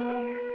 é.